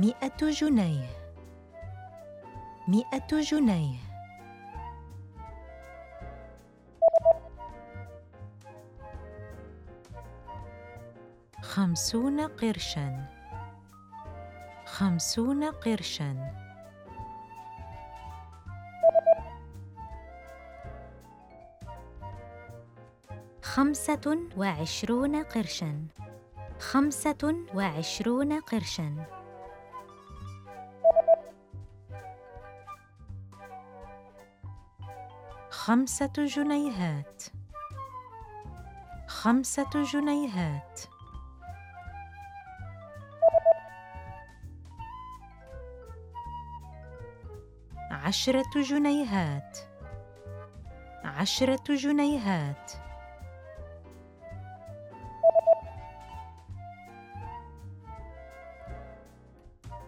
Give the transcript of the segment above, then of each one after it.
مئة جنيه. مئة جنيه. خمسون قرشا. خمسون قرشا. خمسة وعشرون قرشا. خمسة وعشرون قرشا. خمسة جنيهات. خمسة جنيهات. عشرة جنيهات. عشرة جنيهات.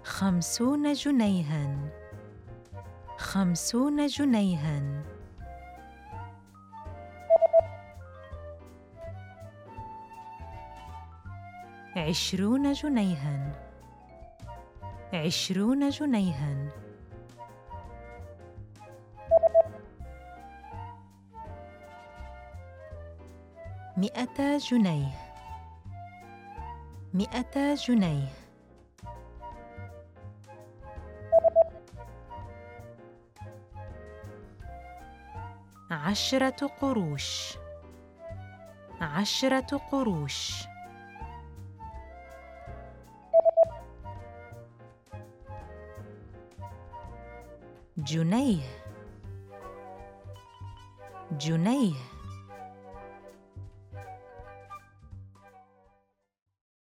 خمسون جنيها. خمسون جنيها. عشرون جنيها. عشرون جنيها. مئتا جنيه. مئتا جنيه. عشرة قروش. عشرة قروش. جنيه جنيه